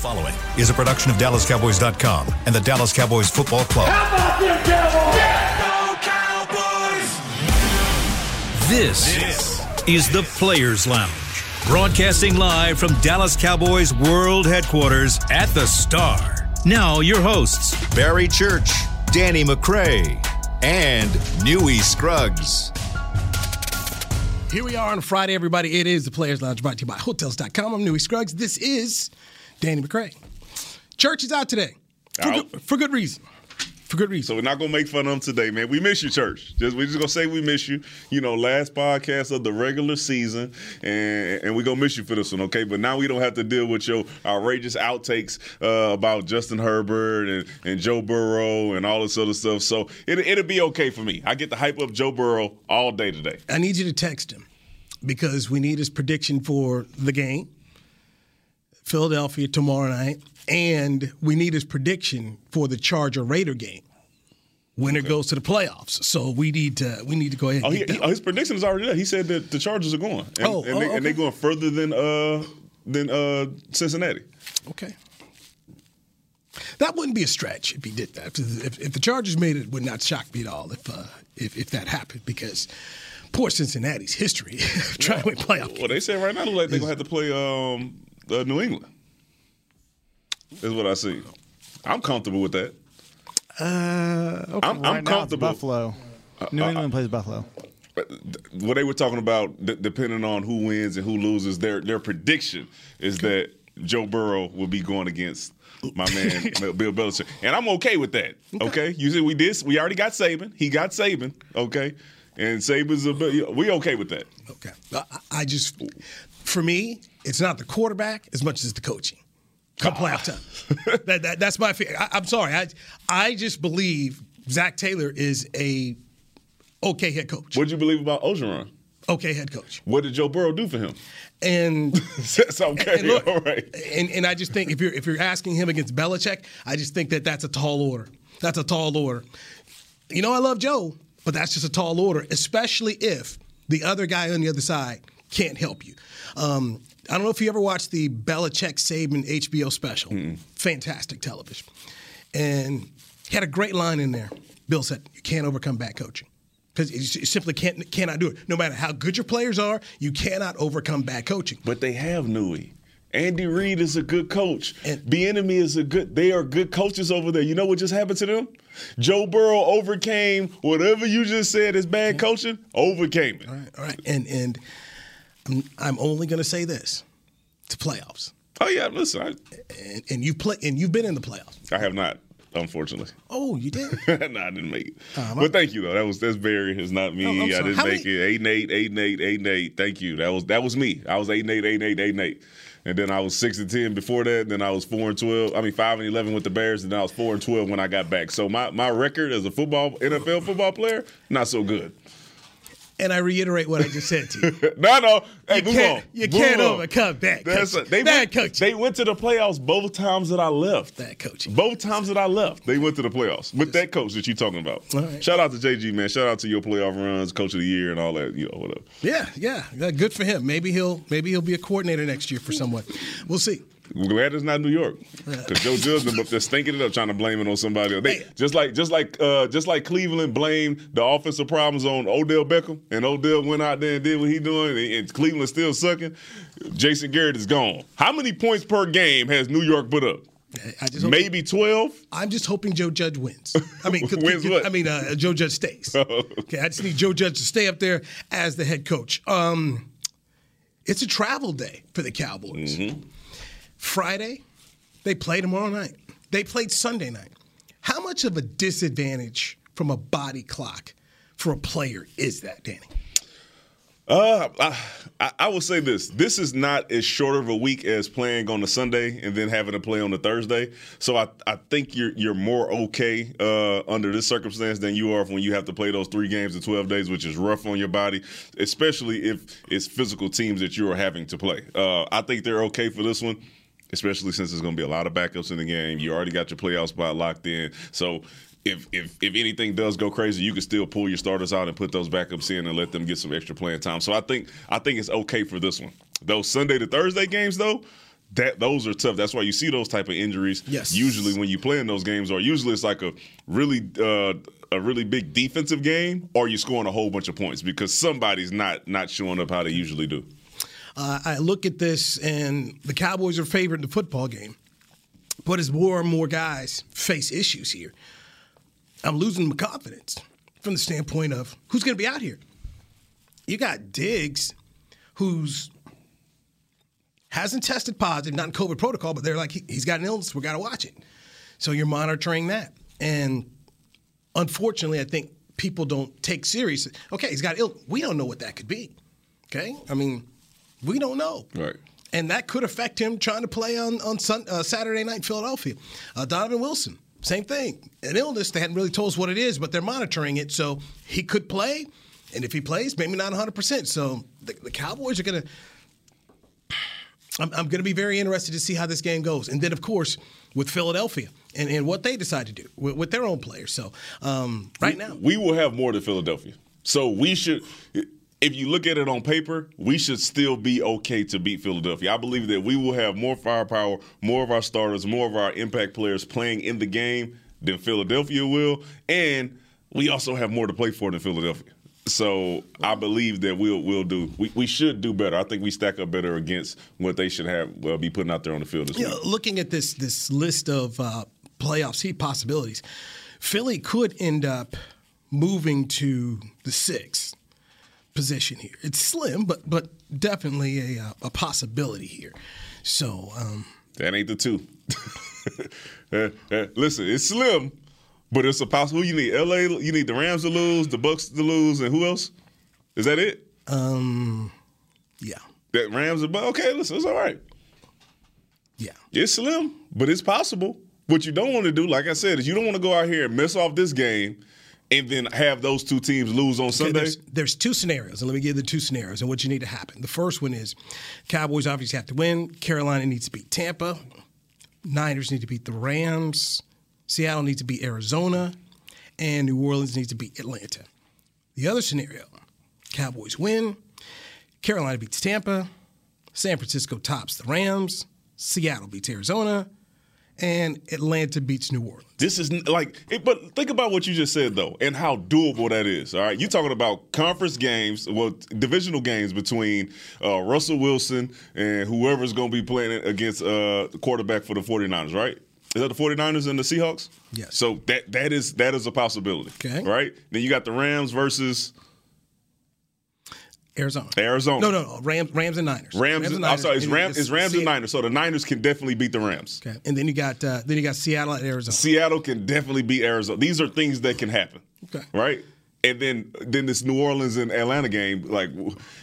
following is a production of DallasCowboys.com and the Dallas Cowboys Football Club. How about them Cowboys? This, is the Players Lounge, broadcasting live from Dallas Cowboys World Headquarters at the Star. Now, your hosts, Barry Church, Danny McCray, and Newy Scruggs. Here we are on Friday, everybody. It is the Players Lounge brought to you by Hotels.com. I'm Newy Scruggs. This is Danny McCray. Church is out today for, Out. good, for good reason. For good reason. So we're not gonna make fun of him today, man. We miss you, church. Just we're just gonna say we miss you. You know, last podcast of the regular season, and and we gonna miss you for this one, okay? But now we don't have to deal with your outrageous outtakes uh, about Justin Herbert and, and Joe Burrow and all this other stuff. So it, it'll be okay for me. I get to hype up Joe Burrow all day today. I need you to text him because we need his prediction for the game, Philadelphia tomorrow night, and we need his prediction for the Charger Raider game. Winner goes to the playoffs, so we need to we need to go ahead. Oh, And he, get he- his prediction is already there. He said that the Chargers are going, and, Oh, and, oh, they, and they okay. going further than uh than uh Cincinnati. Okay. That wouldn't be a stretch if he did that. If, if the Chargers made it, it would not shock me at all if uh, if, if that happened because poor Cincinnati's history trying to win playoff Well, they say right now, look like they're gonna have to play um, uh, New England. Is what I see. I'm comfortable with that. Uh, okay. I'm, Right I'm now it's comfortable. Buffalo. New England plays Buffalo. What they were talking about, d- depending on who wins and who loses, their their prediction is that Joe Burrow will be going against my man Bill Belichick, and I'm okay with that. Okay, you see, we did, we already got Saban. He got Saban. Okay, and Saban's a bit, we okay with that. Okay. I, I just, for me, it's not the quarterback as much as the coaching. Come playoff time. that, that, that's my fear. I, I'm sorry. I, I just believe Zac Taylor is a okay head coach. What'd you believe about Orgeron? Okay head coach. What did Joe Burrow do for him? And That's okay. and look, All right. and, and I just think if you're if you're asking him against Belichick, I just think that that's a tall order. That's a tall order. You know, I love Joe, but that's just a tall order, especially if the other guy on the other side can't help you. Um, I don't know if you ever watched the Belichick Saban HBO special. Fantastic television. And he had a great line in there. Bill said, You can't overcome bad coaching. Because you simply can't cannot do it. No matter how good your players are, you cannot overcome bad coaching. But they have Newy. Andy Reid is a good coach. And- Bieniemy is a good. They are good coaches over there. You know what just happened to them? Joe Burrow overcame whatever you just said is bad coaching. Overcame it. All right, all right. And and I'm, I'm only going to say this: to playoffs, Oh yeah, listen, I, and, and you play, and you've been in the playoffs. I have not, unfortunately. Oh, you did. no, I didn't make it. Uh, but thank you though. That was that's Barry. It's not me. Oh, I didn't How make many- it. Eight and eight, eight and eight, eight and eight. Thank you. That was that was me. I was eight and eight, eight and eight, eight and eight. And then I was six and ten before that. And then I was four and twelve. I mean five and eleven with the Bears. And then I was four and twelve when I got back. So my, my record as a football NFL football player not so good. And I reiterate what I just said to you. no, no. Hey, You move can't, on. you Move can't on. overcome bad That's coaching. a, they bad went, coaching. They went to the playoffs both times that I left. bad coaching. Both times that I left, they went to the playoffs with that coach that you're talking about. All right. Shout out to JG, man. Shout out to your playoff runs, coach of the year, and all that. You know, whatever. Yeah, yeah, yeah, Good for him. Maybe he'll maybe he'll be a coordinator next year for someone. We'll see. We're glad it's not New York because Joe Judge been up there stinking it up, trying to blame it on somebody else. They, just like just like uh, just like Cleveland blamed the offensive problems on Odell Beckham, and Odell went out there and did what he doing, and, and Cleveland still sucking. Jason Garrett is gone. How many points per game has New York put up? Maybe twelve. I'm just hoping Joe Judge wins. I mean, Wins what? I mean, uh, Joe Judge stays. Okay, I just need Joe Judge to stay up there as the head coach. Um, it's a travel day for the Cowboys. Mm-hmm. Friday, they play tomorrow night. They played Sunday night. How much of a disadvantage from a body clock for a player is that, Danny? Uh, I, I, will say this: this is not as short of a week as playing on a Sunday and then having to play on a Thursday. So I, I think you're you're more okay uh, under this circumstance than you are when you have to play those three games in 12 days, which is rough on your body, especially if it's physical teams that you are having to play. Uh, I think they're okay for this one. Especially since there's going to be a lot of backups in the game, you already got your playoff spot locked in. So if if if anything does go crazy, you can still pull your starters out and put those backups in and let them get some extra playing time. So I think I think it's okay for this one. Those Sunday to Thursday games though, that those are tough. That's why you see those type of injuries. Yes. Usually when you play in those games, or usually it's like a really uh, a really big defensive game, or you're scoring a whole bunch of points because somebody's not not showing up how they usually do. Uh, I look at this, and the Cowboys are favored in the football game. But as more and more guys face issues here, I'm losing my confidence from the standpoint of who's going to be out here. You got Diggs, who's hasn't tested positive, not in COVID protocol, but they're like, he, has got an illness. We got to watch it. So you're monitoring that. And unfortunately, I think people don't take serious. Okay, he's got ill. We don't know what that could be. Okay, I mean, we don't know. Right. And that could affect him trying to play on on sun, uh, Saturday night in Philadelphia. Uh, Donovan Wilson, same thing. An illness. They hadn't really told us what it is, but they're monitoring it. So he could play. And if he plays, maybe not 100%. So the, the Cowboys are going to. I'm, I'm going to be very interested to see how this game goes. And then, of course, with Philadelphia and, and what they decide to do with, with their own players. So, um, right we, now. We will have more to Philadelphia. So we should. If you look at it on paper, we should still be okay to beat Philadelphia. I believe that we will have more firepower, more of our starters, more of our impact players playing in the game than Philadelphia will. And we also have more to play for than Philadelphia. So I believe that we'll we'll do we, we should do better. I think we stack up better against what they should have well, be putting out there on the field this you week. looking at this this list of uh, playoff seed possibilities, Philly could end up moving to the sixth position here. It's slim, but but definitely a uh, a possibility here. So um, that ain't the two. Listen, it's slim, but it's a possible. You need? LA. You need the Rams to lose, the Bucks to lose, and who else? Is that it? Um, yeah. That Rams. But okay, listen, it's all right. Yeah. It's slim, but it's possible. What you don't want to do, like I said, is you don't want to go out here and mess off this game and then have those two teams lose on Sunday. There's, there's, two scenarios, and let me give you the two scenarios and what you need to happen. The first one is Cowboys obviously have to win. Carolina needs to beat Tampa. Niners need to beat the Rams. Seattle needs to beat Arizona, and New Orleans needs to beat Atlanta. The other scenario Cowboys win, Carolina beats Tampa, San Francisco tops the Rams, Seattle beats Arizona, and Atlanta beats New Orleans. This is like, but think about what you just said though, and how doable that is. All right, you're talking about conference games, well, divisional games between uh, Russell Wilson and whoever's going to be playing against uh, the quarterback for the 49ers, right? Is that the 49ers and the Seahawks? Yes. So that that is that is a possibility. Okay. Right? Then you got the Rams versus Arizona. Arizona. No, no, no. Rams, Rams and Niners. Rams. and I'm Niners. sorry. It's And Rams. It's Rams and Niners. So the Niners can definitely beat the Rams. Okay, and then you got uh, then you got Seattle and Arizona. Seattle can definitely beat Arizona. These are things that can happen. Okay. Right. And then, then this New Orleans and Atlanta game, like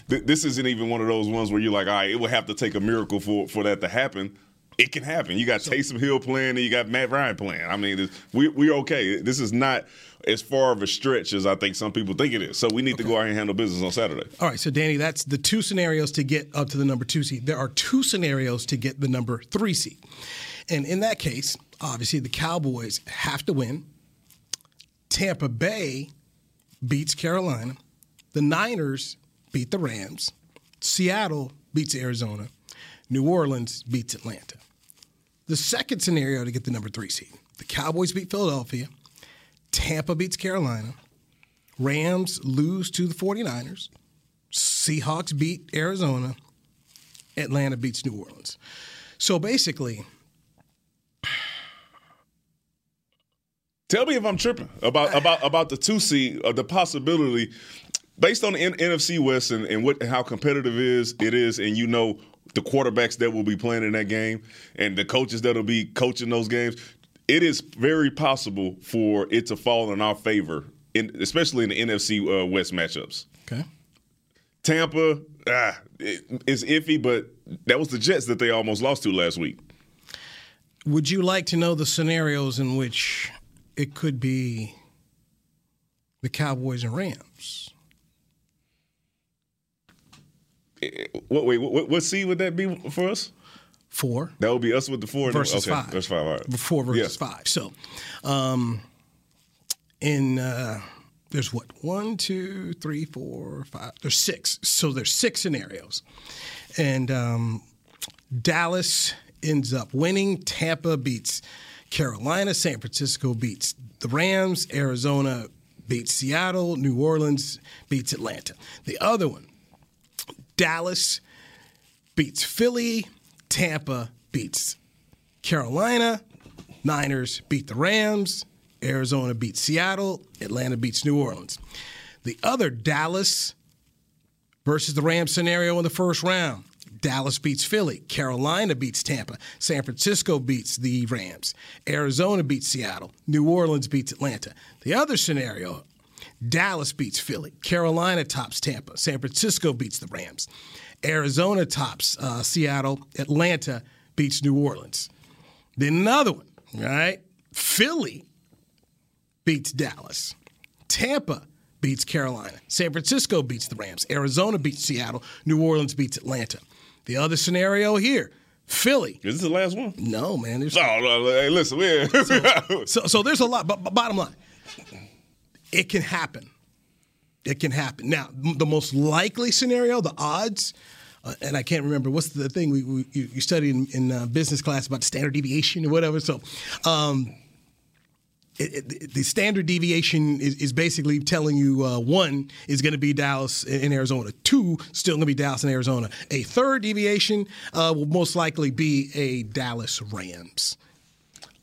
th- this isn't even one of those ones where you're like, all right, it would have to take a miracle for for that to happen. It can happen. You got Taysom Hill playing, and you got Matt Ryan playing. I mean, this, we we're okay. This is not as far of a stretch as I think some people think it is. So we need to go out and handle business on Saturday. All right, so Danny, that's the two scenarios to get up to the number two seed. There are two scenarios to get the number three seed, and in that case, obviously the Cowboys have to win. Tampa Bay beats Carolina. The Niners beat the Rams. Seattle beats Arizona. New Orleans beats Atlanta. The second scenario to get the number three seed the Cowboys beat Philadelphia. Tampa beats Carolina. Rams lose to the 49ers. Seahawks beat Arizona. Atlanta beats New Orleans. So basically, Tell me if I'm tripping about about about the two seed, uh, the possibility based on the N- NFC West and, and what and how competitive is it is, and you know the quarterbacks that will be playing in that game and the coaches that will be coaching those games. It is very possible for it to fall in our favor, in, especially in the NFC uh, West matchups. okay. Tampa, ah, it, it's iffy, but that was the Jets that they almost lost to last week. Would you like to know the scenarios in which it could be the Cowboys and Rams? What wait? What, what seed would that be for us? Four That would be us with the four versus okay, five. Versus five. All right. Four versus Yeah. five. So, um, in uh, there's what one, two, three, four, five. There's six. So there's six scenarios, and um, Dallas ends up winning. Tampa beats Carolina. San Francisco beats the Rams. Arizona beats Seattle. New Orleans beats Atlanta. The other one, Dallas beats Philly. Tampa beats Carolina. Niners beat the Rams. Arizona beats Seattle. Atlanta beats New Orleans. The other Dallas versus the Rams scenario in the first round. Dallas beats Philly. Carolina beats Tampa. San Francisco beats the Rams. Arizona beats Seattle. New Orleans beats Atlanta. The other scenario Dallas beats Philly. Carolina tops Tampa. San Francisco beats the Rams. Arizona tops uh, Seattle. Atlanta beats New Orleans. Then another one, right? Philly beats Dallas. Tampa beats Carolina. San Francisco beats the Rams. Arizona beats Seattle. New Orleans beats Atlanta. The other scenario here, Philly. Is this the last one? No, man. There's, No, no, hey, listen, we so, so there's a lot. But, but bottom line, it can happen. It can happen. Now, the most likely scenario, the odds, uh, and I can't remember what's the thing we, we you, studied in, in uh, business class about standard deviation or whatever. So, um, it, it, the standard deviation is, is basically telling you uh, one is going to be Dallas in, in Arizona, two still going to be Dallas in Arizona. A third deviation uh, will most likely be a Dallas Rams.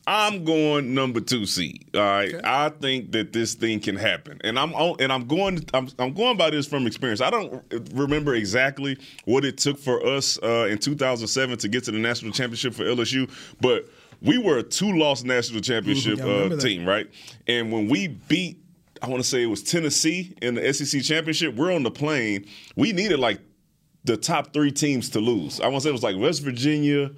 I'm going number two seed. All right, I think that this thing can happen, and I'm on, and I'm going. I'm, I'm going by this from experience. I don't remember exactly what it took for us uh, in 2007 to get to the national championship for LSU, but we were a two-loss national championship Mhm, I uh, team, right? And when we beat, I want to say it was Tennessee in the SEC championship. We're on the plane. We needed like the top three teams to lose. I want to say it was like West Virginia.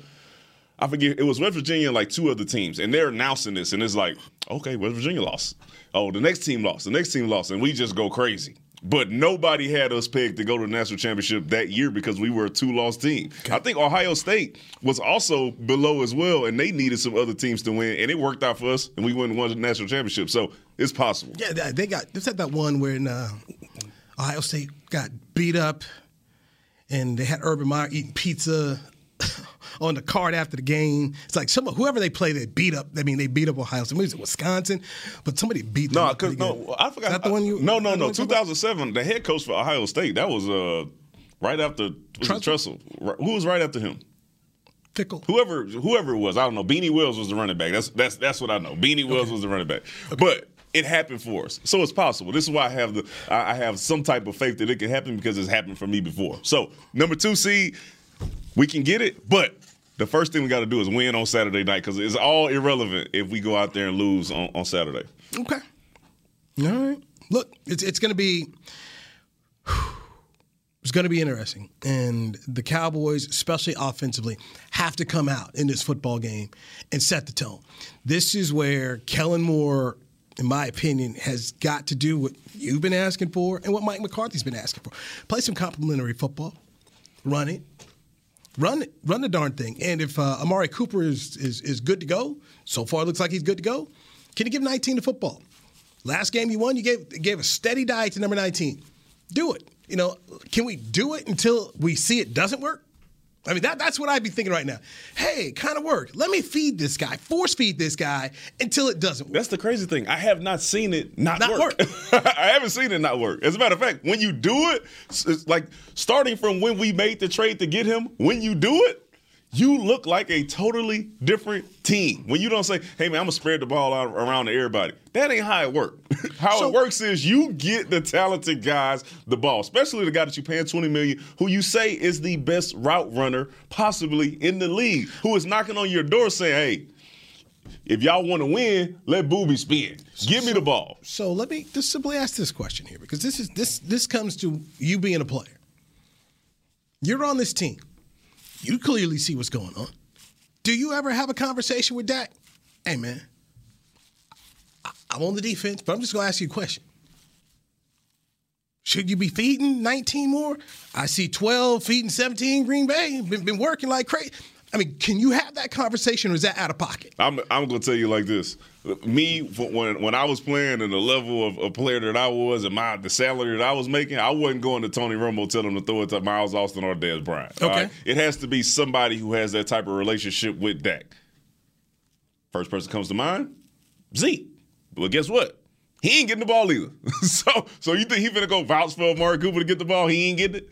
I forget it was West Virginia and like two other teams, and they're announcing this, and it's like, okay, West Virginia lost. Oh, the next team lost. The next team lost, and we just go crazy. But nobody had us pegged to go to the national championship that year because we were a two-loss team. I think Ohio State was also below as well, and they needed some other teams to win, and it worked out for us, and we won won the national championship. So it's possible. Yeah, they- got. They said that one where uh, Ohio State got beat up, and they had Urban Meyer eating pizza on the card after the game. It's like some whoever they play, they beat up. I mean, they beat up Ohio State. Maybe it's Wisconsin, but somebody beat them. No, because no. I forgot. That the one you? No, no, no. talking about? 2007, the head coach for Ohio State. That was uh right after was it Tressel? Tressel. Who was right after him? Fickell. Whoever, whoever it was, I don't know. Beanie Wells was the running back. That's that's that's what I know. Beanie Wells was the running back. But it happened for us, so it's possible. This is why I have the I I have some type of faith that it can happen because it's happened for me before. So number two seed, we can get it, but. The first thing we got to do is win on Saturday night because it's all irrelevant if we go out there and lose on, on Saturday. Okay. All right. Look, it's it's going to be it's going to be interesting, and the Cowboys, especially offensively, have to come out in this football game and set the tone. This is where Kellen Moore, in my opinion, has got to do what you've been asking for and what Mike McCarthy's been asking for: play some complimentary football, run it, run run the darn thing. And if uh, Amari Cooper is, is is good to go, so far it looks like he's good to go. Can you give 19 to football? Last game you won, you gave gave a steady diet to number 19. Do it. You know, can we do it until we see it doesn't work? I mean, that, that's what I'd be thinking right now. Hey, kind of work. Let me feed this guy, force feed this guy until it doesn't work. That's the crazy thing. I have not seen it not, Not work. I haven't seen it not work. As a matter of fact, when you do it, like starting from when we made the trade to get him, when you do it, you look like a totally different team. When you don't say, hey man, I'm gonna spread the ball out around to everybody. That ain't how it works. how So- it works is you get the talented guys the ball, especially the guy that you're paying 20 million, who you say is the best route runner possibly in the league, who is knocking on your door saying, hey, if y'all want to win, let Booby spin. Give me the ball. So let me just simply ask this question here, because this is this this comes to you being a player. You're on this team. You clearly see what's going on. Do you ever have a conversation with Dak? Hey man, I'm on the defense, but I'm just gonna ask you a question. Should you be feeding 19 more? I see 12 feeding 17 Green Bay. Been, been working like crazy. I mean, can you have that conversation or is that out of pocket? I'm I'm gonna tell you like this. Me when when I was playing and the level of, of player that I was and my the salary that I was making, I wasn't going to Tony Romo telling him to throw it to Miles Austin or Dez Bryant. Okay. It has to be somebody who has that type of relationship with Dak. First person comes to mind, Zeke. Well, guess what? He ain't getting the ball either. so so you think he finna go vouch for Amari Cooper to get the ball? He ain't getting it.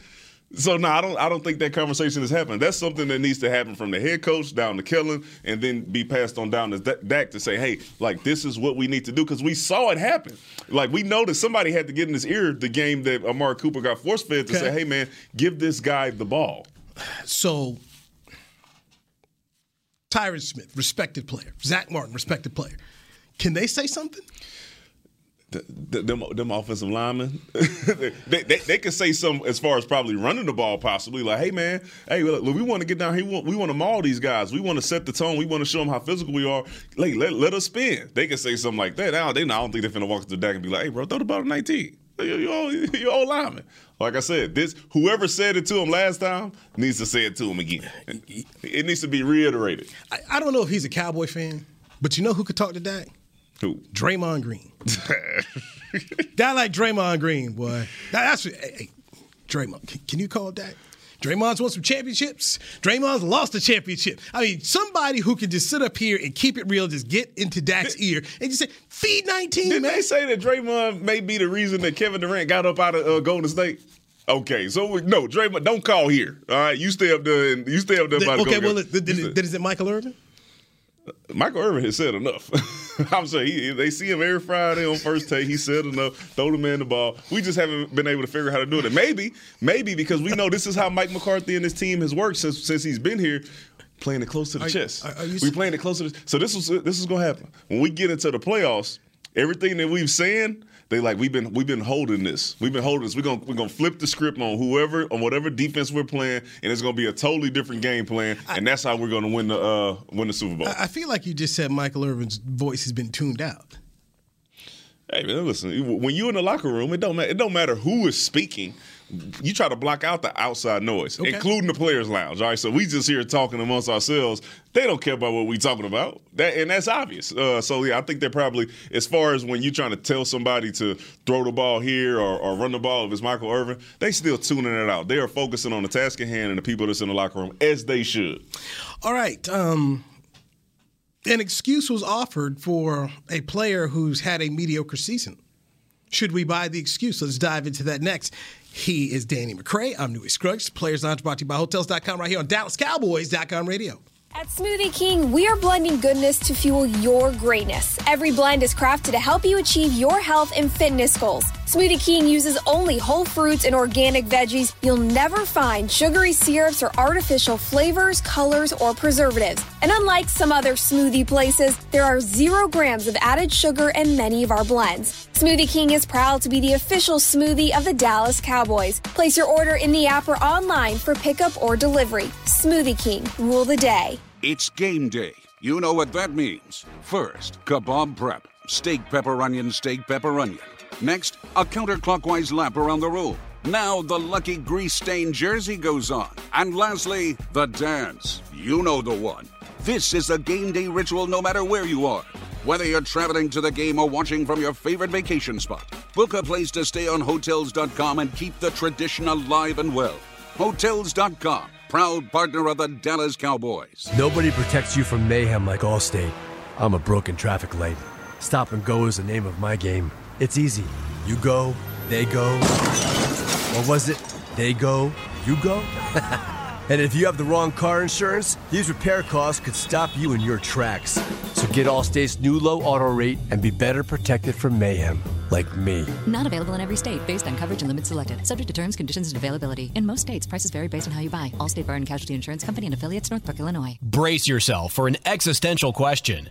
So no, I don't. I don't think that conversation has happened. That's something that needs to happen from the head coach down to Kellen, and then be passed on down to Dak to say, "Hey, like this is what we need to do," because we saw it happen. Like we know that somebody had to get in his ear the game that Amari Cooper got force fed to Okay. say, "Hey, man, give this guy the ball." So, Tyron Smith, respected player. Zack Martin, respected player. Can they say something? Th- th- them, them offensive linemen, they, they, they can say some as far as probably running the ball, possibly like, "Hey man, hey, look, we want to get down here. We want, we want to maul these guys. We want to set the tone. We want to show them how physical we are. Like, let, let us spin." They can say something like that. Now they, I don't think they're finna walk to the deck and be like, "Hey, bro, throw the ball to 19. You you old, you old lineman." Like I said, this whoever said it to him last time needs to say it to him again. It needs to be reiterated. I, I don't know if he's a Cowboy fan, but you know who could talk to Dak? Who? Draymond Green. Guy like Draymond Green, boy. That- That's hey, hey, Draymond. Can, you call Dak? Draymond's won some championships. Draymond's lost a championship. I mean, somebody who can just sit up here and keep it real, just get into Dak's ear and just say, "Feed 19, Did man." they say that Draymond may be the reason that Kevin Durant got up out of uh, Golden State? Okay, so we, no, Draymond, don't call here. All right, you stay up there and you stay up there by the okay, well, State. then, You then, then is it Michael Irvin? Michael Irvin has said enough. I'm saying he, they see him every Friday on first take. He said enough. Throw the man the ball. We just haven't been able to figure out how to do it. And maybe, maybe because we know this is how Mike McCarthy and his team has worked since since he's been here. Playing it close to the Are- chest. are- are we playing it close to the. So this was this is gonna happen when we get into the playoffs. Everything that we've saying, they like we've been we've been holding this. We've been holding this. We're gonna we're gonna flip the script on whoever on whatever defense we're playing, and it's gonna be a totally different game plan, and that's how we're gonna win the uh win the Super Bowl. I I feel like you just said Michael Irvin's voice has been tuned out. Hey man, listen. When you're in the locker room, it don't matter. It don't matter who is speaking. You try to block out the outside noise, Okay. including the players' lounge. All right, so we just here talking amongst ourselves. They don't care about what we're talking about, that, and that's obvious. Uh, so yeah, I think they're probably as far as when you're trying to tell somebody to throw the ball here or, or run the ball. If it's Michael Irvin, they still tuning it out. They are focusing on the task at hand and the people that's in the locker room as they should. All right. Um, an excuse was offered for a player who's had a mediocre season. Should we buy the excuse? Let's dive into that next. He is Danny McCray. I'm Newy Scruggs. Players Lounge brought to you by Hotels.com right here on DallasCowboys.com radio. At Smoothie King, we are blending goodness to fuel your greatness. Every blend is crafted to help you achieve your health and fitness goals. Smoothie King uses only whole fruits and organic veggies. You'll never find sugary syrups or artificial flavors, colors, or preservatives. And unlike some other smoothie places, there are zero grams of added sugar in many of our blends. Smoothie King is proud to be the official smoothie of the Dallas Cowboys. Place your order in the app or online for pickup or delivery. Smoothie King, rule the day. It's game day. You know what that means. First, kebab prep. Steak, pepper, onion, steak, pepper, onion. Next, a counterclockwise lap around the room. Now the lucky grease stained jersey goes on. And lastly, the dance. You know the one. This is a game day ritual no matter where you are. Whether you're traveling to the game or watching from your favorite vacation spot, book a place to stay on Hotels.com and keep the tradition alive and well. Hotels.com, proud partner of the Dallas Cowboys. Nobody protects you from mayhem like Allstate. I'm a broken traffic light. Stop and go is the name of my game. It's easy. You go, they go. Or was it they go, you go? and if you have the wrong car insurance, these repair costs could stop you in your tracks. So get Allstate's new low auto rate and be better protected from mayhem, like me. Not available in every state based on coverage and limits selected. Subject to terms, conditions, and availability. In most states, prices vary based on how you buy. Allstate Bar and Casualty Insurance Company and affiliates, Northbrook, Illinois. Brace yourself for an existential question.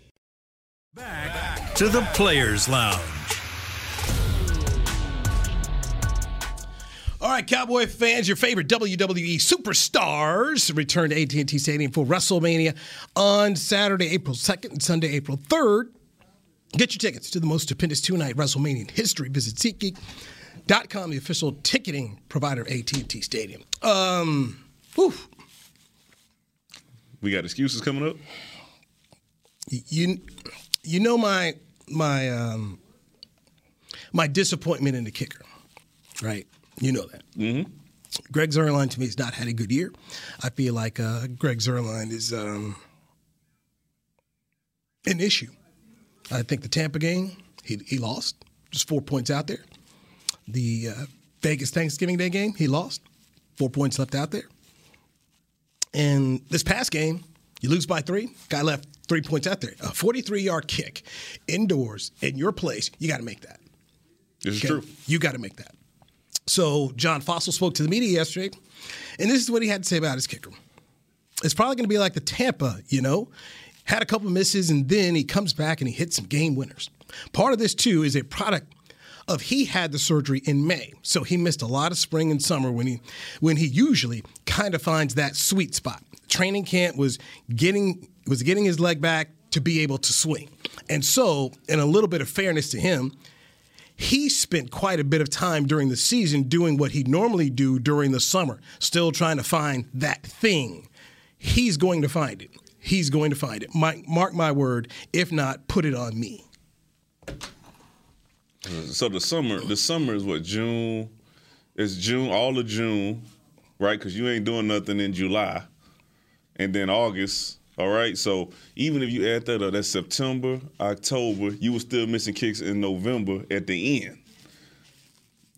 Back to the Players Lounge. All right, Cowboy fans, your favorite WWE superstars return to AT&T Stadium for WrestleMania on Saturday, April 2nd and Sunday, April 3rd. Get your tickets to the most stupendous two-night WrestleMania in history. Visit SeatGeek.com, the official ticketing provider of AT&T Stadium. Um, whew. We got excuses coming up. You, you know my my um, my disappointment in the kicker, right? You know that. Mm-hmm. Greg Zuerlein to me has not had a good year. I feel like uh, Greg Zuerlein is um, an issue. I think the Tampa game he, he lost, just four points out there. The uh, Vegas Thanksgiving Day game he lost, four points left out there. And this past game, you lose by three. Guy left three points out there. A 43 yard kick indoors in your place. You got to make that. This is true. You got to make that. So John Fassel spoke to the media yesterday, and this is what he had to say about his kicker. It's probably going to be like the Tampa, you know, had a couple misses, and then he comes back and he hits some game winners. Part of this too is a product of he had the surgery in May, so he missed a lot of spring and summer when he when he usually kind of finds that sweet spot. Training camp was getting was getting his leg back to be able to swing, and so in a little bit of fairness to him, he spent quite a bit of time during the season doing what he normally do during the summer, still trying to find that thing. He's going to find it. He's going to find it. My, mark my word. If not, put it on me. So the summer, the summer is what June. It's June, all of June, right? Because you ain't doing nothing in July, and then August. All right. So even if you add that up, that's September, October. You were still missing kicks in November at the end.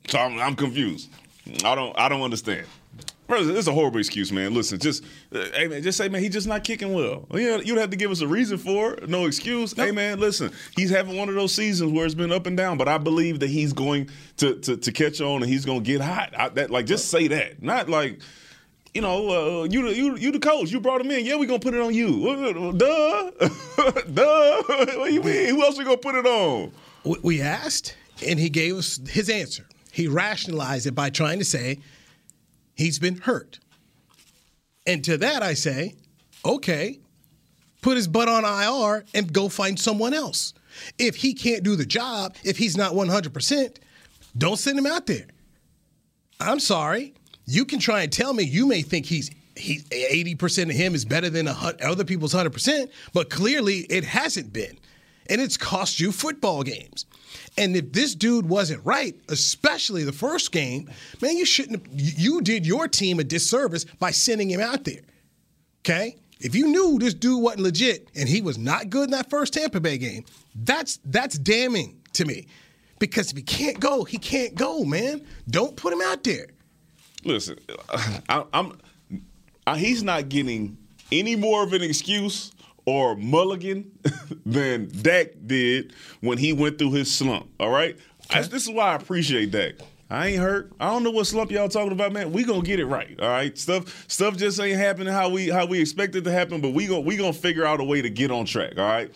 So I'm, I'm confused. I don't. I don't understand. First, it's a horrible excuse, man. Listen, just uh, hey man, just say man, he's just not kicking well. You know, you'd have to give us a reason for it. No excuse. Hey man, listen, he's having one of those seasons where it's been up and down, but I believe that he's going to to, to catch on and he's going to get hot. I, that like just say that, not like. You know, uh, you the you you the coach. You brought him in. Yeah, we gonna put it on you. Uh, Duh, duh. what do you mean? Who else we gonna put it on? We- We asked, and he gave us his answer. He rationalized it by trying to say he's been hurt. And to that, I say, okay, put his butt on IR and go find someone else. If he can't do the job, if he's not 100%, don't send him out there. I'm sorry. You can try and tell me you may think he's he 80% of him is better than other people's 100%, but clearly it hasn't been. And it's cost you football games. And if this dude wasn't right, especially the first game, man, you shouldn't have, you did your team a disservice by sending him out there. Okay? If you knew this dude wasn't legit and he was not good in that first Tampa Bay game, that's that's damning to me. Because if he can't go, he can't go, man. Don't put him out there. Listen, I, I'm I, he's not getting any more of an excuse or mulligan than Dak did when he went through his slump. All right, That's- this is why I appreciate Dak. I ain't hurt. I don't know what slump y'all talking about, man. We gonna get it right. All right, stuff stuff just ain't happening how we how we expect it to happen, but we gonna we gonna figure out a way to get on track. All right,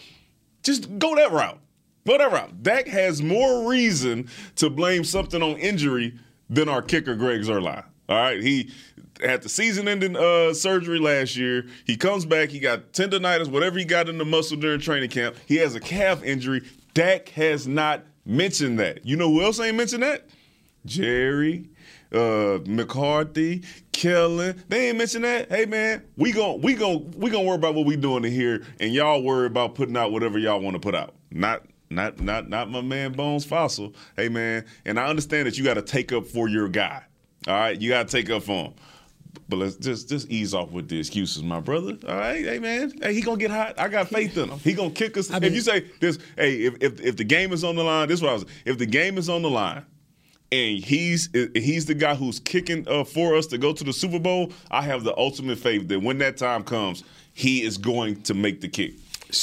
just go that route. Go that route. Dak has more reason to blame something on injury than our kicker Greg Zuerlein. All right, he had the season-ending uh, surgery last year. He comes back. He got tendonitis, whatever he got in the muscle during training camp. He has a calf injury. Dak has not mentioned that. You know who else ain't mentioned that? Jerry, uh, McCarthy, Kellen. They ain't mentioned that. Hey man, we gon' we gon' we gonna worry about what we doing in here, and y'all worry about putting out whatever y'all want to put out. Not not not not my man Bones Fassel. Hey man, and I understand that you got to take up for your guy. All right, you got to take up for him. But let's just just ease off with the excuses, my brother. All right, hey man, hey he gonna get hot. I got faith in him. He gonna kick us. if you say this, hey, if, if if the game is on the line, this is what I was. If the game is on the line, and he's he's the guy who's kicking uh, for us to go to the Super Bowl, I have the ultimate faith that when that time comes, he is going to make the kick,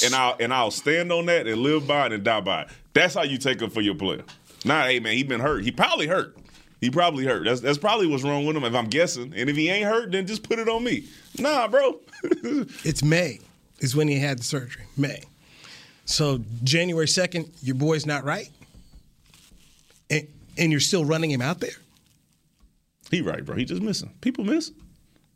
and I'll and I'll stand on that and live by it and die by it. That's how you take up for your player. Not, hey man, he been hurt. He probably hurt. He probably hurt. That's that's probably what's wrong with him. If I'm guessing, and if he ain't hurt, then just put it on me. Nah, bro. It's May is when he had the surgery. May. So January second, your boy's not right, and, and you're still running him out there. He right, bro. He just missing. People miss.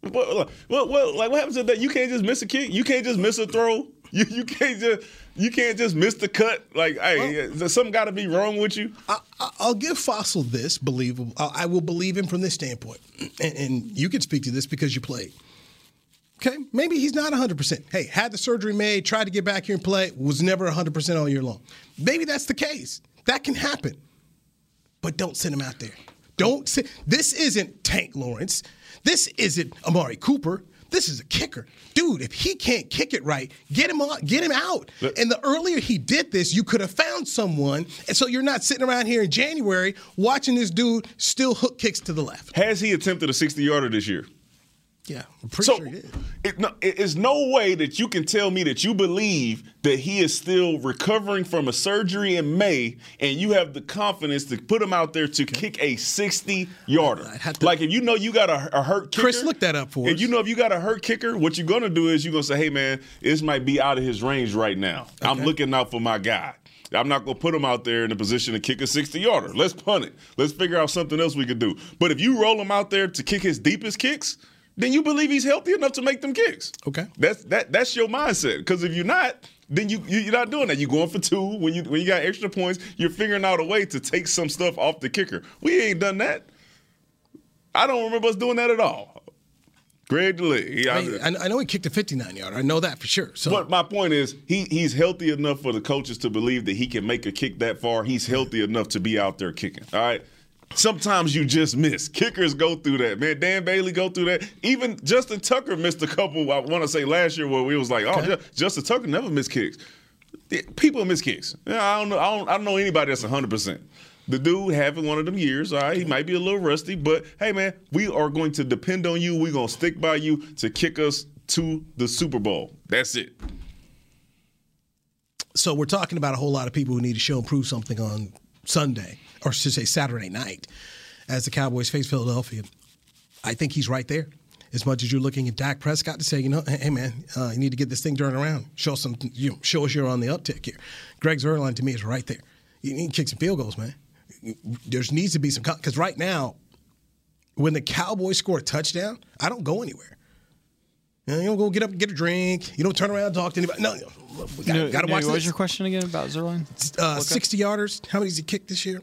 What, what, what, like what happens to that? You can't just miss a kick. You can't just miss a throw. You, you can't just you can't just miss the cut. Like, hey, well, something got to be wrong with you. I, will give Fassel this believable. I, I, will believe him from this standpoint, and, and you can speak to this because you played. Okay, maybe he's not 100%. Hey, had the surgery made, tried to get back here and play, was never 100% all year long. Maybe that's the case. That can happen. But don't send him out there. Don't sit. This isn't Tank Lawrence. This isn't Amari Cooper. This is a kicker. Dude, if he can't kick it right, get him on, get him out. and the earlier he did this, you could have found someone. And so you're not sitting around here in January watching this dude still hook kicks to the left. Has he attempted a 60 yarder this year? Yeah, I'm pretty so sure he did. It, no, it is no way that you can tell me that you believe that he is still recovering from a surgery in May, and you have the confidence to put him out there to okay. kick a 60 yarder. Like if you know you got a, a hurt kicker, Chris, look that up for if us. If you know if you got a hurt kicker, what you're gonna do is you're gonna say, "Hey man, this might be out of his range right now. Okay. I'm looking out for my guy." I'm not going to put him out there in a position to kick a 60 yarder. Let's punt it. Let's figure out something else we could do. But if you roll him out there to kick his deepest kicks, then you believe he's healthy enough to make them kicks. Okay. That's that that's your mindset. Because if you're not, then you you're not doing that. You're going for two when you when you got extra points. You're figuring out a way to take some stuff off the kicker. We ain't done that. I don't remember us doing that at all. Greg the Leg. I, mean, I, know he kicked a 59 yard. I know that for sure. So. But my point is, he he's healthy enough for the coaches to believe that he can make a kick that far. He's healthy enough to be out there kicking. All right. Sometimes you just miss. Kickers go through that, man. Dan Bailey go through that. Even Justin Tucker missed a couple. I want to say last year where we was like, oh, okay. Justin Tucker never missed kicks. People miss kicks. I don't know. I don't, I don't know anybody that's 100. percent the dude having one of them years, all right, he might be a little rusty, but hey, man, we are going to depend on you. We're going to stick by you to kick us to the Super Bowl. That's it. So we're talking about a whole lot of people who need to show and prove something on Sunday or should say Saturday night, as the Cowboys face Philadelphia. I think he's right there. As much as you're looking at Dak Prescott to say, you know, hey man, uh, you need to get this thing turned around. Show some, you know, show us you're on the uptick here. Greg Zuerlein to me is right there. You need to kick some field goals, man. There needs to be some because right now, when the Cowboys score a touchdown, I don't go anywhere. You don't go get up and get a drink. You don't turn around and talk to anybody. No, no we got to watch. What was your question again about Zuerlein? Uh, Sixty yarders. How many has he kicked this year?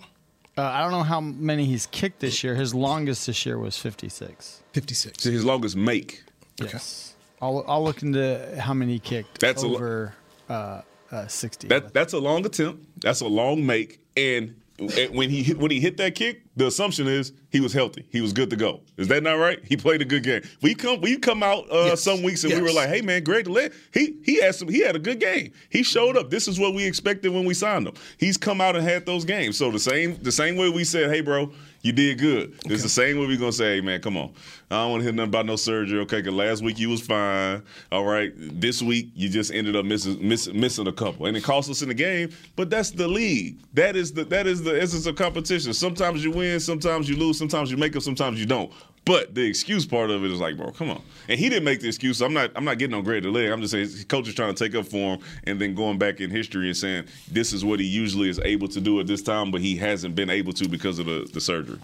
Uh, I don't know how many he's kicked this year. His longest this year was 56. 56. So his longest make. Yes. I'll, I'll look into how many he kicked that's over a, uh, uh, 60. That, that's a long attempt. That's a long make. And when he hit, when he hit that kick, the assumption is he was healthy. He was good to go. Is that not right? He played a good game. We come we come out uh, yes. some weeks and yes. we were like, hey man, Greg the Leg, he he had some he had a good game. He showed up. This is what we expected when we signed him. He's come out and had those games. So the same the same way we said, hey bro, you did good. Okay. It's the same way we're gonna say, hey man, come on. I don't want to hear nothing about no surgery. Okay, cause last week you was fine. All right, this week you just ended up missing miss, missing a couple, and it cost us in the game. But that's the league. That is the that is the essence of competition. Sometimes you win, sometimes you lose, sometimes you make it, sometimes you don't. But the excuse part of it is like, bro, come on. And he didn't make the excuse. I'm not. I'm not getting on Greg the Leg. I'm just saying, his coach is trying to take up for him, and then going back in history and saying this is what he usually is able to do at this time, but he hasn't been able to because of the, the surgery.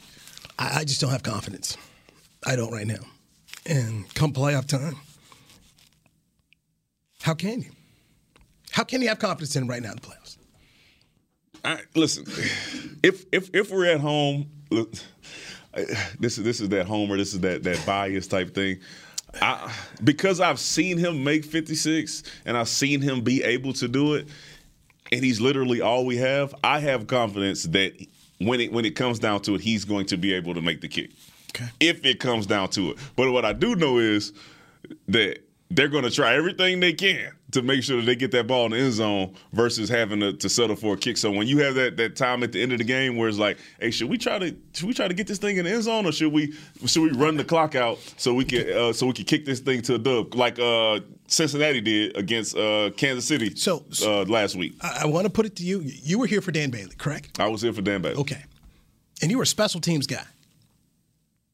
I, I just don't have confidence. I don't right now. And come playoff time, how can you? How can you have confidence in him right now in the playoffs? I, listen, if if if we're at home, look, this is this is that homer, this is that that bias type thing. I, because I've seen him make 56 and I've seen him be able to do it, and he's literally all we have. I have confidence that when it when it comes down to it, he's going to be able to make the kick. Okay. If it comes down to it. But what I do know is that they're going to try everything they can to make sure that they get that ball in the end zone versus having to, to, settle for a kick. So when you have that that time at the end of the game where it's like, hey, should we try to should we try to get this thing in the end zone or should we should we run the clock out so we can uh, so we can kick this thing to a dub like uh, Cincinnati did against uh, Kansas City so, uh, last week. I, I want to put it to you. You were here for Dan Bailey, correct? I was here for Dan Bailey. Okay, and you were a special teams guy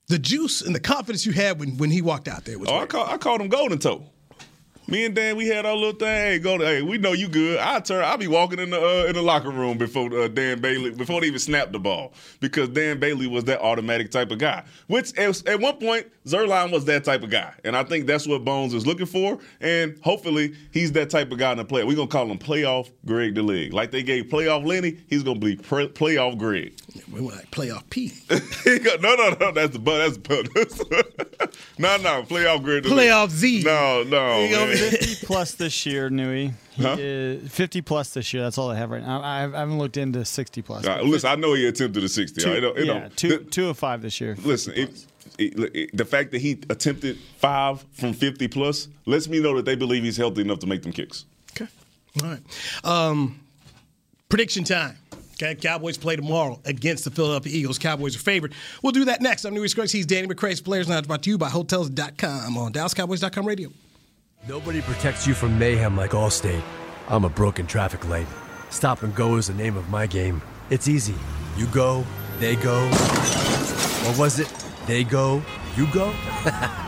the juice and the confidence you had when, when he walked out there was. Oh, I, call, I called him Golden Toe. Me and Dan, we had our little thing. Hey, go to, hey, we know you good. I turn, I'll be walking in the uh, in the locker room before uh, Dan Bailey, before they even snapped the ball, because Dan Bailey was that automatic type of guy. Which at, at one point, Zuerlein was that type of guy, and I think that's what Bones is looking for. And hopefully, he's that type of guy in the play. We're gonna call him playoff Greg the Leg. Like they gave playoff Lenny, he's gonna be pre- playoff Greg. We want like playoff P. no, no, no, that's the that's the butt. no, no, playoff Greg. The playoff Z. No, no. 50 plus this year, Newy. Huh? 50 plus this year. That's all I have right now. I, haven't looked into 60 plus. Right, listen, I know he attempted a 60. Two, right? it, yeah, know, two, the, two of five this year. Listen, it, it, the fact that he attempted five from 50 plus lets me know that they believe he's healthy enough to make them kicks. Okay. All right. Um, prediction time. Okay, Cowboys play tomorrow against the Philadelphia Eagles. Cowboys are favored. We'll do that next. I'm Newy Scruggs. He's Danny McCray's Players Night brought to you by Hotels.com on DallasCowboys.com radio. Nobody protects you from mayhem like Allstate. I'm a broken traffic light. Stop and go is the name of my game. It's easy. You go, they go. What was it they go, you go?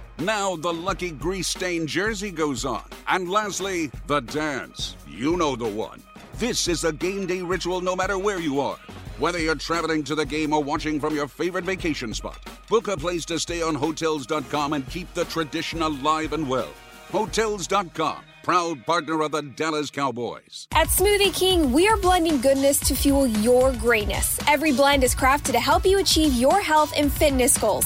Now the lucky grease stained jersey goes on. And lastly, the dance. You know the one. This is a game day ritual no matter where you are. Whether you're traveling to the game or watching from your favorite vacation spot, book a place to stay on Hotels.com and keep the tradition alive and well. Hotels.com proud partner of the Dallas Cowboys. At Smoothie King, we are blending goodness to fuel your greatness. Every blend is crafted to help you achieve your health and fitness goals.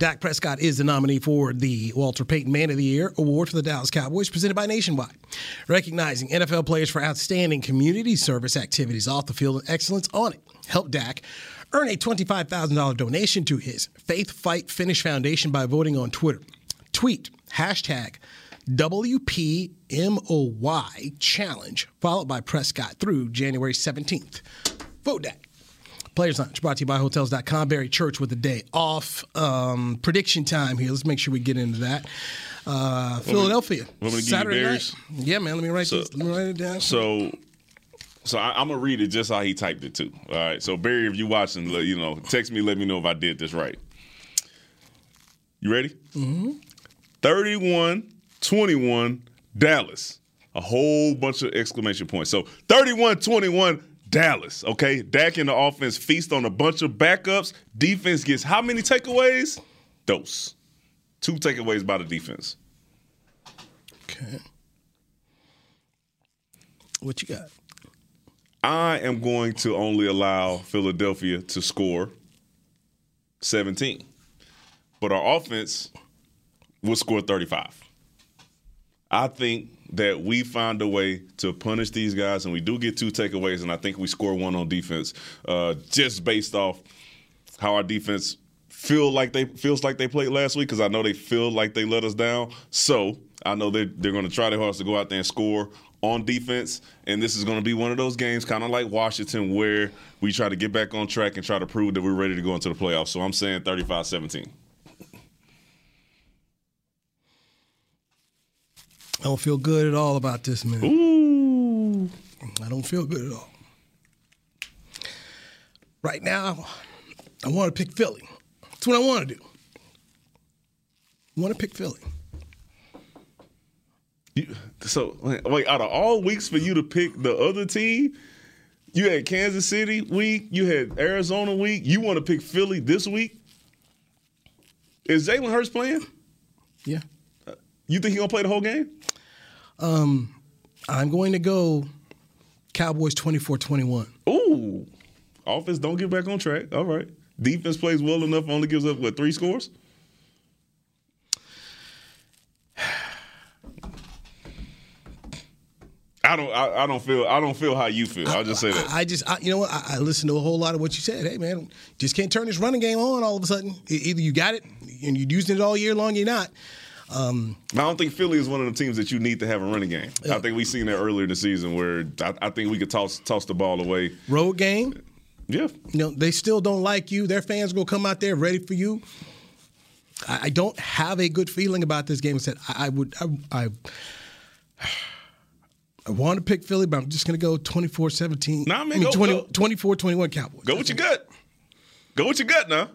Dak Prescott is the nominee for the Walter Payton Man of the Year Award for the Dallas Cowboys, presented by Nationwide, recognizing NFL players for outstanding community service activities off the field and excellence on it. Help Dak earn a $25,000 donation to his Faith Fight Finish Foundation by voting on Twitter. Tweet hashtag WPMOY challenge, followed by Prescott through January 17th. Vote Dak. Players Lounge brought to you by Hotels.com. Barry Church with the day off. Um, prediction time here. Let's make sure we get into that. Uh, Philadelphia. Want me, Saturday night. Yeah, man. Let me write so, this. Let me write it down. So, so I, am gonna read it just how he typed it too. All right. So Barry, if you watching, you know, text me. Let me know if I did this right. You ready? Mm-hmm. 31 21 Dallas. A whole bunch of exclamation points. So 31 21 Dallas, okay? Dak in the offense feast on a bunch of backups. Defense gets how many takeaways? Dose. Two takeaways by the defense. Okay. What you got? I am going to only allow Philadelphia to score 17. But our offense will score 35. I think that we find a way to punish these guys, and we do get two takeaways, and I think we score one on defense, uh, just based off how our defense feel like they feels like they played last week. Because I know they feel like they let us down. So I know they're they're going to try their hardest to go out there and score on defense, and this is going to be one of those games, kind of like Washington, where we try to get back on track and try to prove that we're ready to go into the playoffs. So I'm saying 35-17. I don't feel good at all about this, man. Ooh. I don't feel good at all. Right now, I want to pick Philly. That's what I want to do. I want to pick Philly. You, so wait, out of all weeks for you to pick the other team, you had Kansas City week, you had Arizona week. You want to pick Philly this week? Is Jalen Hurts playing? Yeah. You think he gonna play the whole game? Um, I'm going to go Cowboys 24-21. Ooh, offense don't get back on track. All right, defense plays well enough, only gives up what three scores. I don't. I, I, don't feel. I don't feel how you feel. I'll just say that. I, I just. I, you know what? I, I listened to a whole lot of what you said. Hey, man, just can't turn this running game on all of a sudden. Either you got it and you're using it all year long, you're not. Um, I don't think Philly is one of the teams that you need to have a running game. I think we seen that earlier in the season where I, I, think we could toss toss the ball away. Road game. Yeah. You know they still don't like you. Their fans gonna come out there ready for you. I, I don't have a good feeling about this game. I said I, I would. I, I want to pick Philly, but I'm just going to go 24 17. Nah, man, I mean, go, 20, go. 24 21 Cowboys. Go with your gut. Go with your gut now.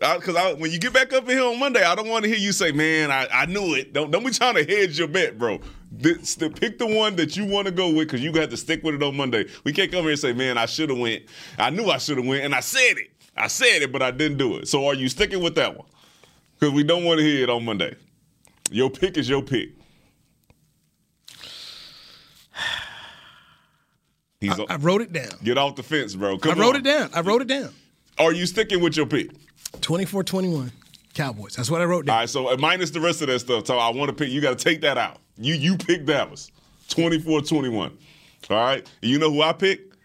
Because when you get back up in here on Monday, I don't want to hear you say, "Man, I, I knew it." Don't don't be trying to hedge your bet, bro. This, the, pick the one that you want to go with because you got to stick with it on Monday. We can't come here and say, "Man, I should have went. I knew I should have went, and I said it. I said it, but I didn't do it." So are you sticking with that one? Because we don't want to hear it on Monday. Your pick is your pick. I, I wrote it down. Get off the fence, bro. Come I wrote on. it down. I wrote it down. Are you sticking with your pick? 24 21. Cowboys. That's what I wrote down. All right, so uh, minus the rest of that stuff. So I want to pick. You got to take that out. You you pick Dallas, 24-21. All right. You know who I picked?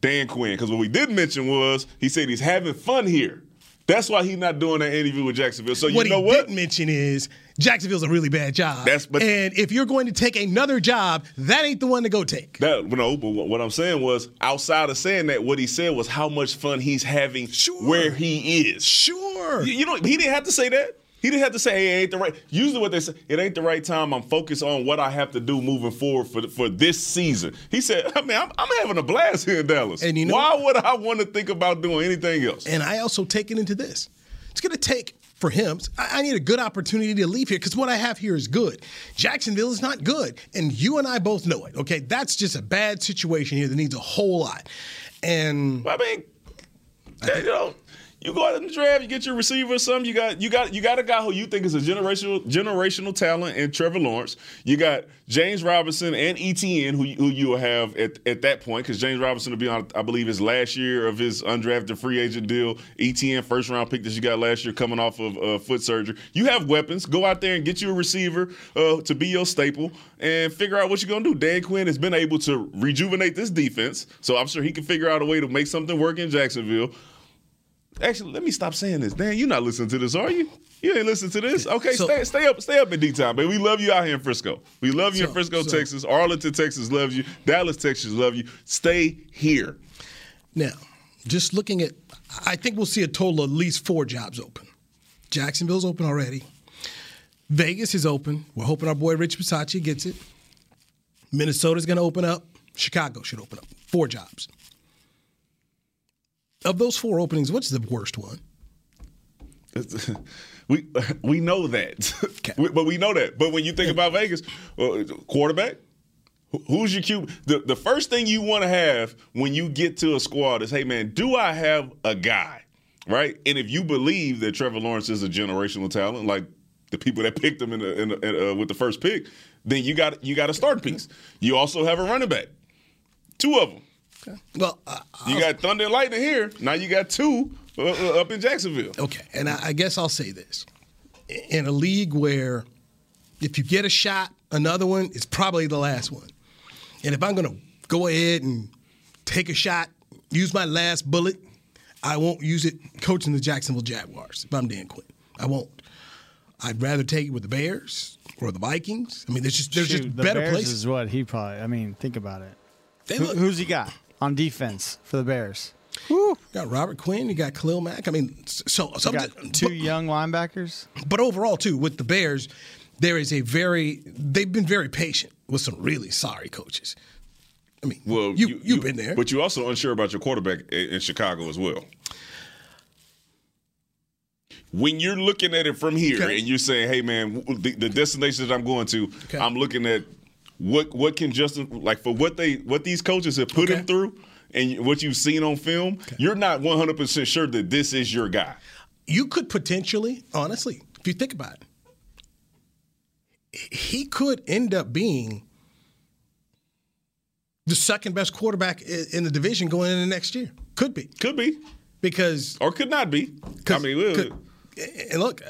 Dan Quinn. Because what we did mention was he said he's having fun here. That's why he's not doing that interview with Jacksonville. So you what know he what? didn't mention is Jacksonville's a really bad job. That's but and if you're going to take another job, that ain't the one to go take. That no, but what I'm saying was outside of saying that, what he said was how much fun he's having sure. where he is. Sure. You, you know, he didn't have to say that. He didn't have to say, "Hey, it ain't the right." Usually, what they say, "It ain't the right time." I'm focused on what I have to do moving forward for for this season. He said, "I mean, I'm, I'm having a blast here in Dallas. And you know, why would I want to think about doing anything else?" And I also take it into this. It's going to take for him. I, I need a good opportunity to leave here because what I have here is good. Jacksonville is not good, and you and I both know it. Okay, that's just a bad situation here that needs a whole lot. And I mean, you know. You go out in the draft, you get your receiver or something. You got you got you got a guy who you think is a generational generational talent in Trevor Lawrence. You got James Robinson and ETN who, who you will have at, at that point because James Robinson will be on I believe his last year of his undrafted free agent deal. ETN first round pick that you got last year coming off of uh, foot surgery. You have weapons. Go out there and get you a receiver uh, to be your staple and figure out what you're gonna do. Dan Quinn has been able to rejuvenate this defense, so I'm sure he can figure out a way to make something work in Jacksonville. Actually, let me stop saying this. Dan, you're not listening to this, are you? You ain't listening to this? Okay, so, stay, stay up, stay up in D town, baby. We love you out here in Frisco. We love you so, in Frisco, so, Texas. Arlington, Texas loves you. Dallas, Texas love you. Stay here. Now, just looking at, I think we'll see a total of at least four jobs open. Jacksonville's open already. Vegas is open. We're hoping our boy Rich Bisaccia gets it. Minnesota's going to open up. Chicago should open up. Four jobs. Of those four openings, what's the worst one? we we know that, okay. we, but we know that. But when you think about Vegas, uh, quarterback, who's your QB? The the first thing you want to have when you get to a squad is, hey man, do I have a guy, right? And if you believe that Trevor Lawrence is a generational talent, like the people that picked him in, the, in, the, in uh, with the first pick, then you got you got a start piece. You also have a running back, two of them. Okay. Well, uh, you got Thunder and Lightning here. Now you got two uh, uh, up in Jacksonville. Okay, and I, I guess I'll say this: in a league where if you get a shot, another one is probably the last one. And if I'm going to go ahead and take a shot, use my last bullet, I won't use it coaching the Jacksonville Jaguars. If I'm Dan Quinn, I won't. I'd rather take it with the Bears or the Vikings. I mean, there's just there's Shoot, just the better Bears places. Is what he probably. I mean, think about it. They Who, look- who's he got on defense for the Bears? You got Robert Quinn, you got Khalil Mack. I mean, so You some got two young linebackers. But overall, too, with the Bears, there is a very they've been very patient with some really sorry coaches. I mean, Well, you, you, have been there. but you're also unsure about your quarterback in, in Chicago as well. When you're looking at it from here Okay. and you're saying, "Hey, man, w- the, the destinations I'm going to, Okay. I'm looking at what what can Justin like for what they what these coaches have put him through." And what you've seen on film, you're not 100% sure that this is your guy. you could potentially, honestly, if you think about it, he could end up being the second best quarterback in the division going into next year. Could be. Could be. Because or could not be. I mean, could- and look,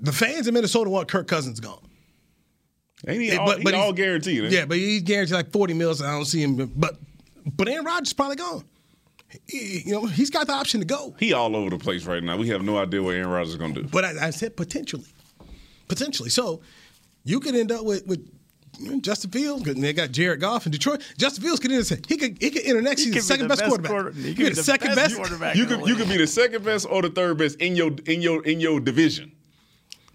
the fans in Minnesota want Kirk Cousins gone. Ain't he all, but- he but he's- all guaranteed? ain't? Yeah, but he's guaranteed like forty mils. I don't see him, but but Aaron Rodgers is probably gone. He- you know, he's got the option to go. He all over the place right now. We have no idea what Aaron Rodgers is going to do. But I, I said potentially, potentially. So you could end up with with you know, Justin Fields. And they got Jared Goff in Detroit. Justin Fields could enter. He could he could enter next He season could be second the best, best quarterback. quarter- he He could could be be the the second best best quarterback. You could you league. could be the second best or the third best in your in your in your division.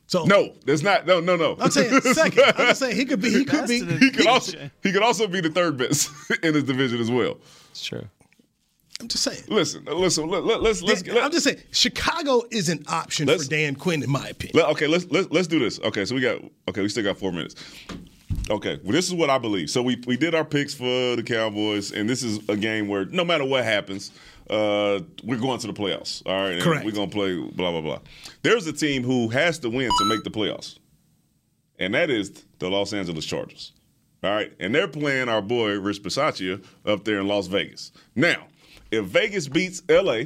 So No, that's not. No, no, no. I'm saying second. I'm just saying he could be. He could be. he could also he could also be the third best in his division as well. It's true. I'm just saying. Listen, uh, listen. Let, let, let's let's. Dan- let- I'm just saying Chicago is an option for Dan Quinn, in my opinion. Let- okay, let's let's let's do this. Okay, so we got okay, we still got four minutes. Okay, well, this is what I believe. So we we did our picks for the Cowboys, and this is a game where no matter what happens, uh, we're going to the playoffs. All right, and Correct. We're gonna play blah blah blah. There's a team who has to win to make the playoffs, and that is the Los Angeles Chargers. All right, and they're playing our boy Rich Bisaccia up there in Las Vegas. Now, if Vegas beats LA,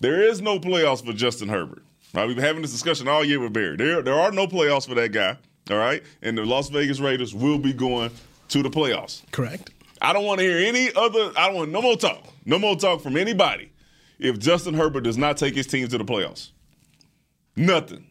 there is no playoffs for Justin Herbert. Right, we've been having this discussion all year with Barry. There, there are no playoffs for that guy. All right, and the Las Vegas Raiders will be going to the playoffs. Correct. I don't want to hear any other. I don't want no more talk. No more talk from anybody. If Justin Herbert does not take his team to the playoffs, nothing.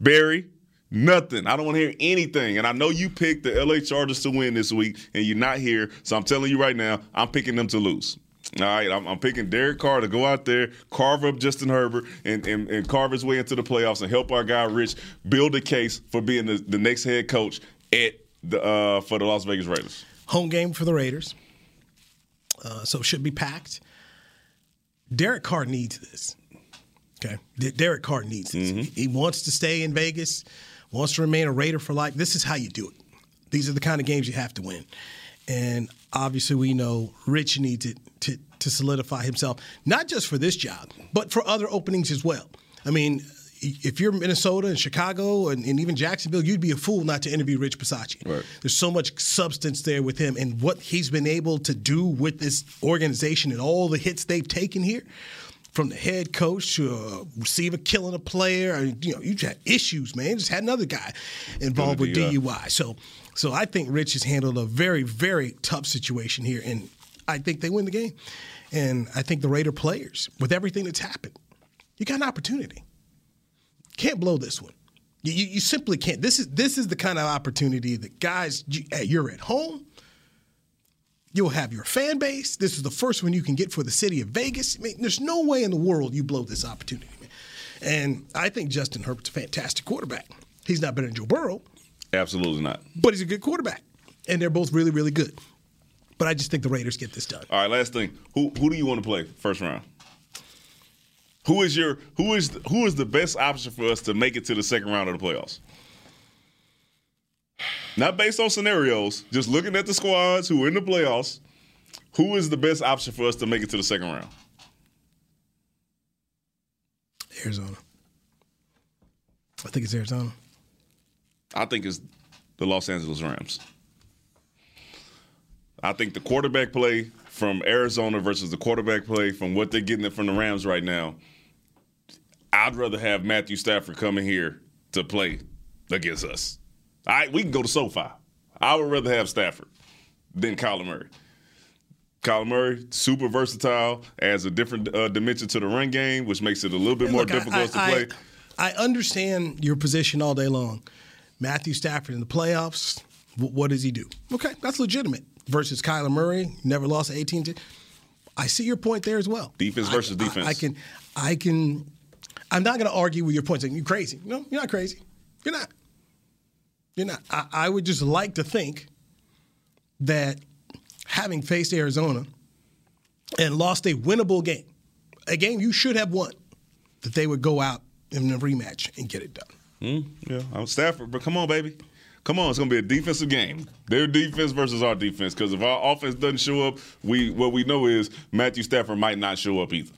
Barry, nothing. I don't want to hear anything. And I know you picked the LA Chargers to win this week, and you're not here. So I'm telling you right now, I'm picking them to lose. All right, I'm, I'm picking Derek Carr to go out there, carve up Justin Herbert, and, and, and carve his way into the playoffs and help our guy Rich build a case for being the, the next head coach at the uh, for the Las Vegas Raiders. Home game for the Raiders. Uh, so it should be packed. Derek Carr needs this. Okay. D- Derek Carr needs this. Mm-hmm. He, he wants to stay in Vegas, wants to remain a Raider for life. This is how you do it. These are the kind of games you have to win. And obviously, we know Rich needs it to, to solidify himself, not just for this job, but for other openings as well. I mean, if you're Minnesota and Chicago and, and even Jacksonville, you'd be a fool not to interview Rich Bisaccia. Right. There's so much substance there with him and what he's been able to do with this organization and all the hits they've taken here. From the head coach to a receiver killing a player, and, you know, you had issues, man. Just had another guy involved with DUI. DUI. So, so I think Rich has handled a very, very tough situation here, and I think they win the game. And I think the Raider players, with everything that's happened, you got an opportunity. Can't blow this one. You, you, you simply can't. This is this is the kind of opportunity that guys, you, hey, you're at home. You'll have your fan base. This is the first one you can get for the city of Vegas. I mean, there's no way in the world you blow this opportunity, man. And I think Justin Herbert's a fantastic quarterback. He's not better than Joe Burrow, Absolutely not. but he's a good quarterback. And they're both really, really good. But I just think the Raiders get this done. All right, last thing. Who who do you want to play first round? Who is your who is who is the best option for us to make it to the second round of the playoffs? Not based on scenarios, just looking at the squads who are in the playoffs. Who is the best option for us to make it to the second round? Arizona. I think it's Arizona. I think it's the Los Angeles Rams. I think the quarterback play from Arizona versus the quarterback play from what they're getting it from the Rams right now. I'd rather have Matthew Stafford coming here to play against us. All right, we can go to SoFi. I would rather have Stafford than Kyler Murray. Kyler Murray, super versatile, adds a different uh, dimension to the run game, which makes it a little bit more Look, difficult I, to play. I, I understand your position all day long. Matthew Stafford in the playoffs, wh- what does he do? Okay, that's legitimate. Versus Kyler Murray, never lost at 18. to- I see your point there as well. Defense versus I- defense. I, can, I can. I'm not going to argue with your points. you're crazy. No, you're not crazy. You're not. You're not. I, I would just like to think that having faced Arizona and lost a winnable game, a game you should have won, that they would go out in a rematch and get it done. Mm, yeah, I'm Stafford, but come on, baby. Come on, it's gonna be a defensive game. Their defense versus our defense. Because if our offense doesn't show up, we what we know is Matthew Stafford might not show up either.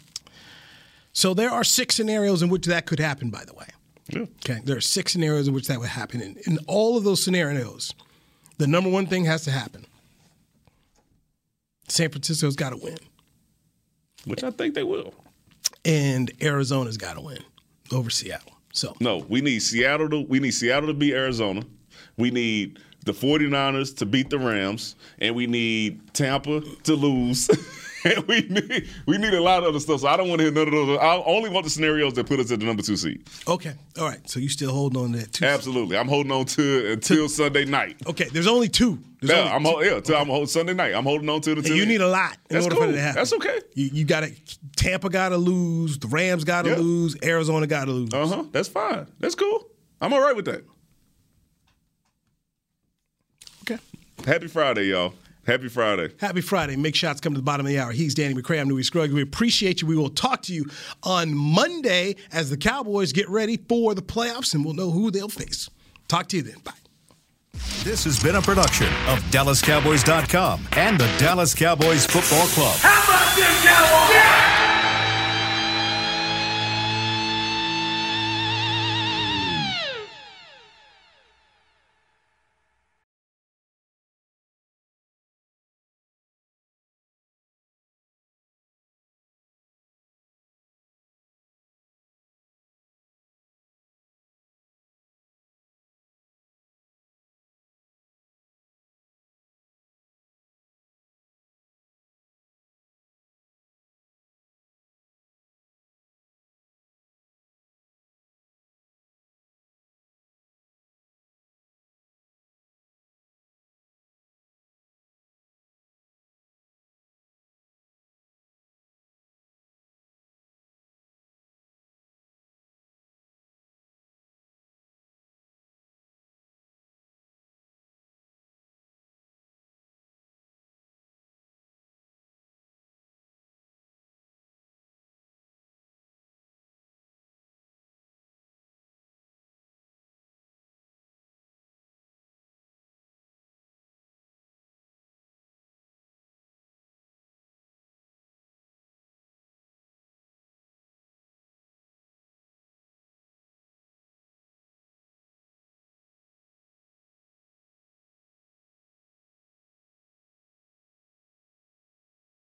So there are six scenarios in which that could happen. By the way, yeah. Okay, there are six scenarios in which that would happen. In, in all of those scenarios, the number one thing has to happen. San Francisco's got to win, which I think they will, and Arizona's got to win over Seattle. So no, we need Seattle to we need Seattle to beat Arizona. We need the 49ers to beat the Rams, and we need Tampa to lose. we need we need a lot of other stuff. So I don't want to hear none of those. I only want the scenarios that put us at the number two seed. Okay, all right. So you still holding on to that? Two Absolutely, I'm holding on to it until Sunday night. Okay, there's only two. There's yeah, only I'm two. Ho- yeah, till I'm holding Sunday night. I'm holding on to the. until And you need a lot in That's order cool. for it to happen. That's okay. You, you got to Tampa got to lose. The Rams got to Yeah. lose. Arizona got to lose. Uh huh. That's fine. That's cool. I'm all right with that. Okay. Happy Friday, y'all. Happy Friday. Happy Friday. Make shots come to the bottom of the hour. He's Danny McCray. I'm Newy Scruggs. We appreciate you. We will talk to you on Monday as the Cowboys get ready for the playoffs, and we'll know who they'll face. Talk to you then. Bye. This has been a production of DallasCowboys.com and the Dallas Cowboys Football Club. How about this, Cowboys? Yeah!